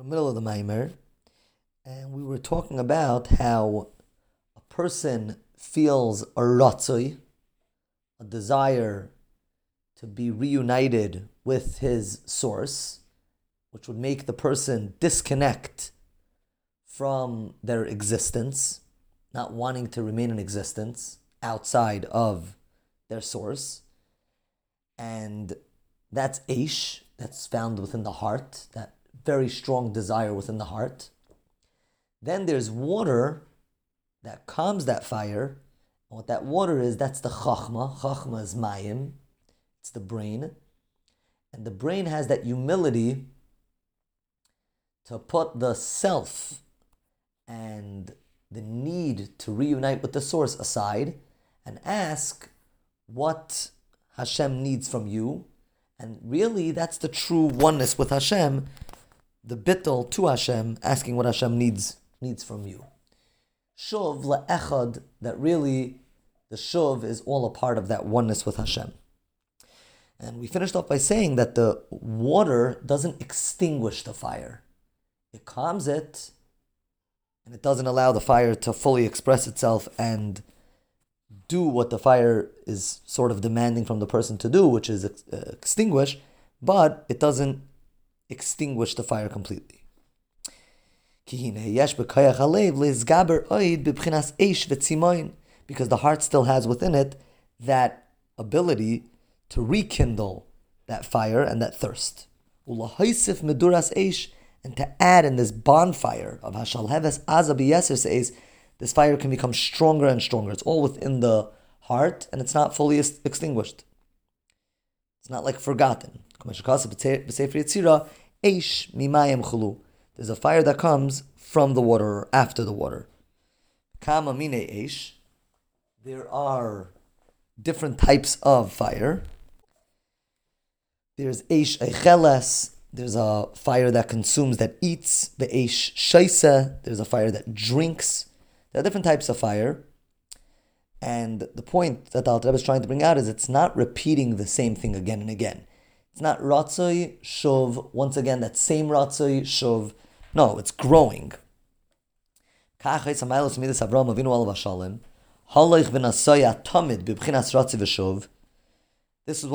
In the middle of the Maimer, and we were talking about how a person feels a ratzoi, a desire to be reunited with his source, which would make the person disconnect from their existence, not wanting to remain in existence outside of their source. And that's Aish, that's found within the heart, that very strong desire within the heart. Then there's water that calms that fire. And what that water is, that's the chachma. Chachma is mayim. It's the brain. And the brain has that humility to put the self and the need to reunite with the source aside and ask what Hashem needs from you. And really, that's the true oneness with Hashem, the bittul to Hashem, asking what Hashem needs needs from you. Shuv le'echad, that really the shuv is all a part of that oneness with Hashem. And we finished off by saying that the water doesn't extinguish the fire. It calms it, and it doesn't allow the fire to fully express itself and do what the fire is sort of demanding from the person to do, which is ex- uh, extinguish, but it doesn't extinguish the fire completely. Because the heart still has within it that ability to rekindle that fire and that thirst. And to add in this bonfire of Hashalheves Azabi Yeser says, this fire can become stronger and stronger. It's all within the heart and it's not fully extinguished. It's not like forgotten. There's a fire that comes from the water or after the water. There are different types of fire. There's eish echeles. There's a fire that consumes, that eats. The eish shaisa. There's a fire that drinks. There are different types of fire. And the point that the Alter is trying to bring out is it's not repeating the same thing again and again. It's not ratzoi, shuv, once again, that same ratzoi, shuv, no, it's growing. This is what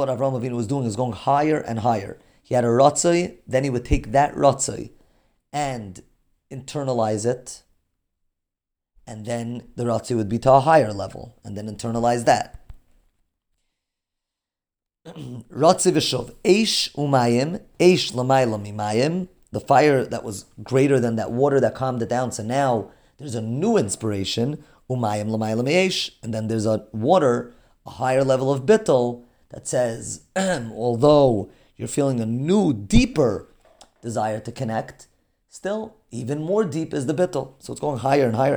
Avram Avinu was doing, is going higher and higher. He had a ratzai, then he would take that ratzai and internalize it, and then the ratzai would be to a higher level, and then internalize that. Ratzai v'shov, eish umayim, eish lamayla mimayim, the fire that was greater than that water that calmed it down. So now there's a new inspiration, umayim l'mayim and then there's a water, a higher level of bittel that says, although you're feeling a new, deeper desire to connect, still even more deep is the bittel. So it's going higher and higher.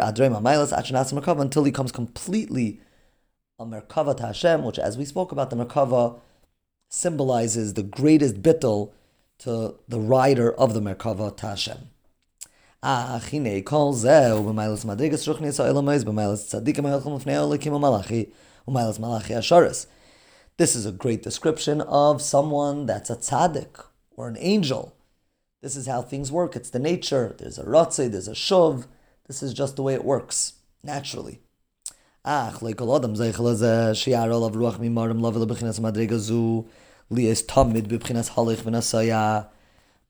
until he comes completely a merkava to Hashem, which, as we spoke about, the merkava symbolizes the greatest bittel to the rider of the Merkava Tashem. Ah. This is a great description of someone that's a tzaddik or an angel. This is how things work. It's the nature. There's a rotze, there's a shuv. This is just the way it works, naturally. Ach, like all adam zeichel azeh, shi'ar olav ruach mimarim lavel b'chinas madrigazu, liyas tamid b'pchinas halich v'nasaya.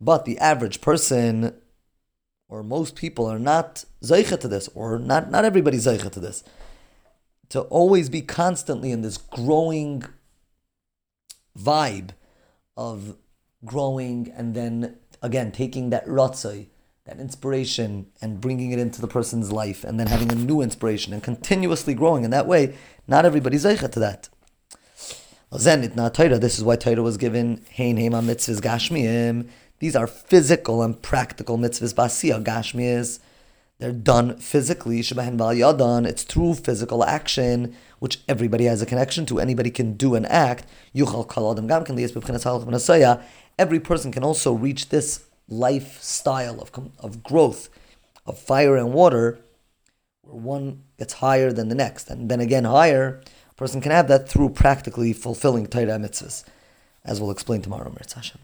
But the average person, or most people, are not zeicha to this, or not not everybody's zeicha to this. To always be constantly in this growing vibe of growing, and then again taking that rotzai, that inspiration, and bringing it into the person's life, and then having a new inspiration and continuously growing in that way. Not everybody's zeicha to that. This is why Torah was given mitzvahs gashmiyim. These are physical and practical mitzvahs. Basiya gashmiyas. They're done physically. It's through physical action, which everybody has a connection to. Anybody can do an act. Yuchal kal adam gam kan Every person can also reach this lifestyle of, of growth, of fire and water, where one gets higher than the next, and then again higher a person can have that through practically fulfilling Torah mitzvahs, as we'll explain tomorrow, Mirz Hashem.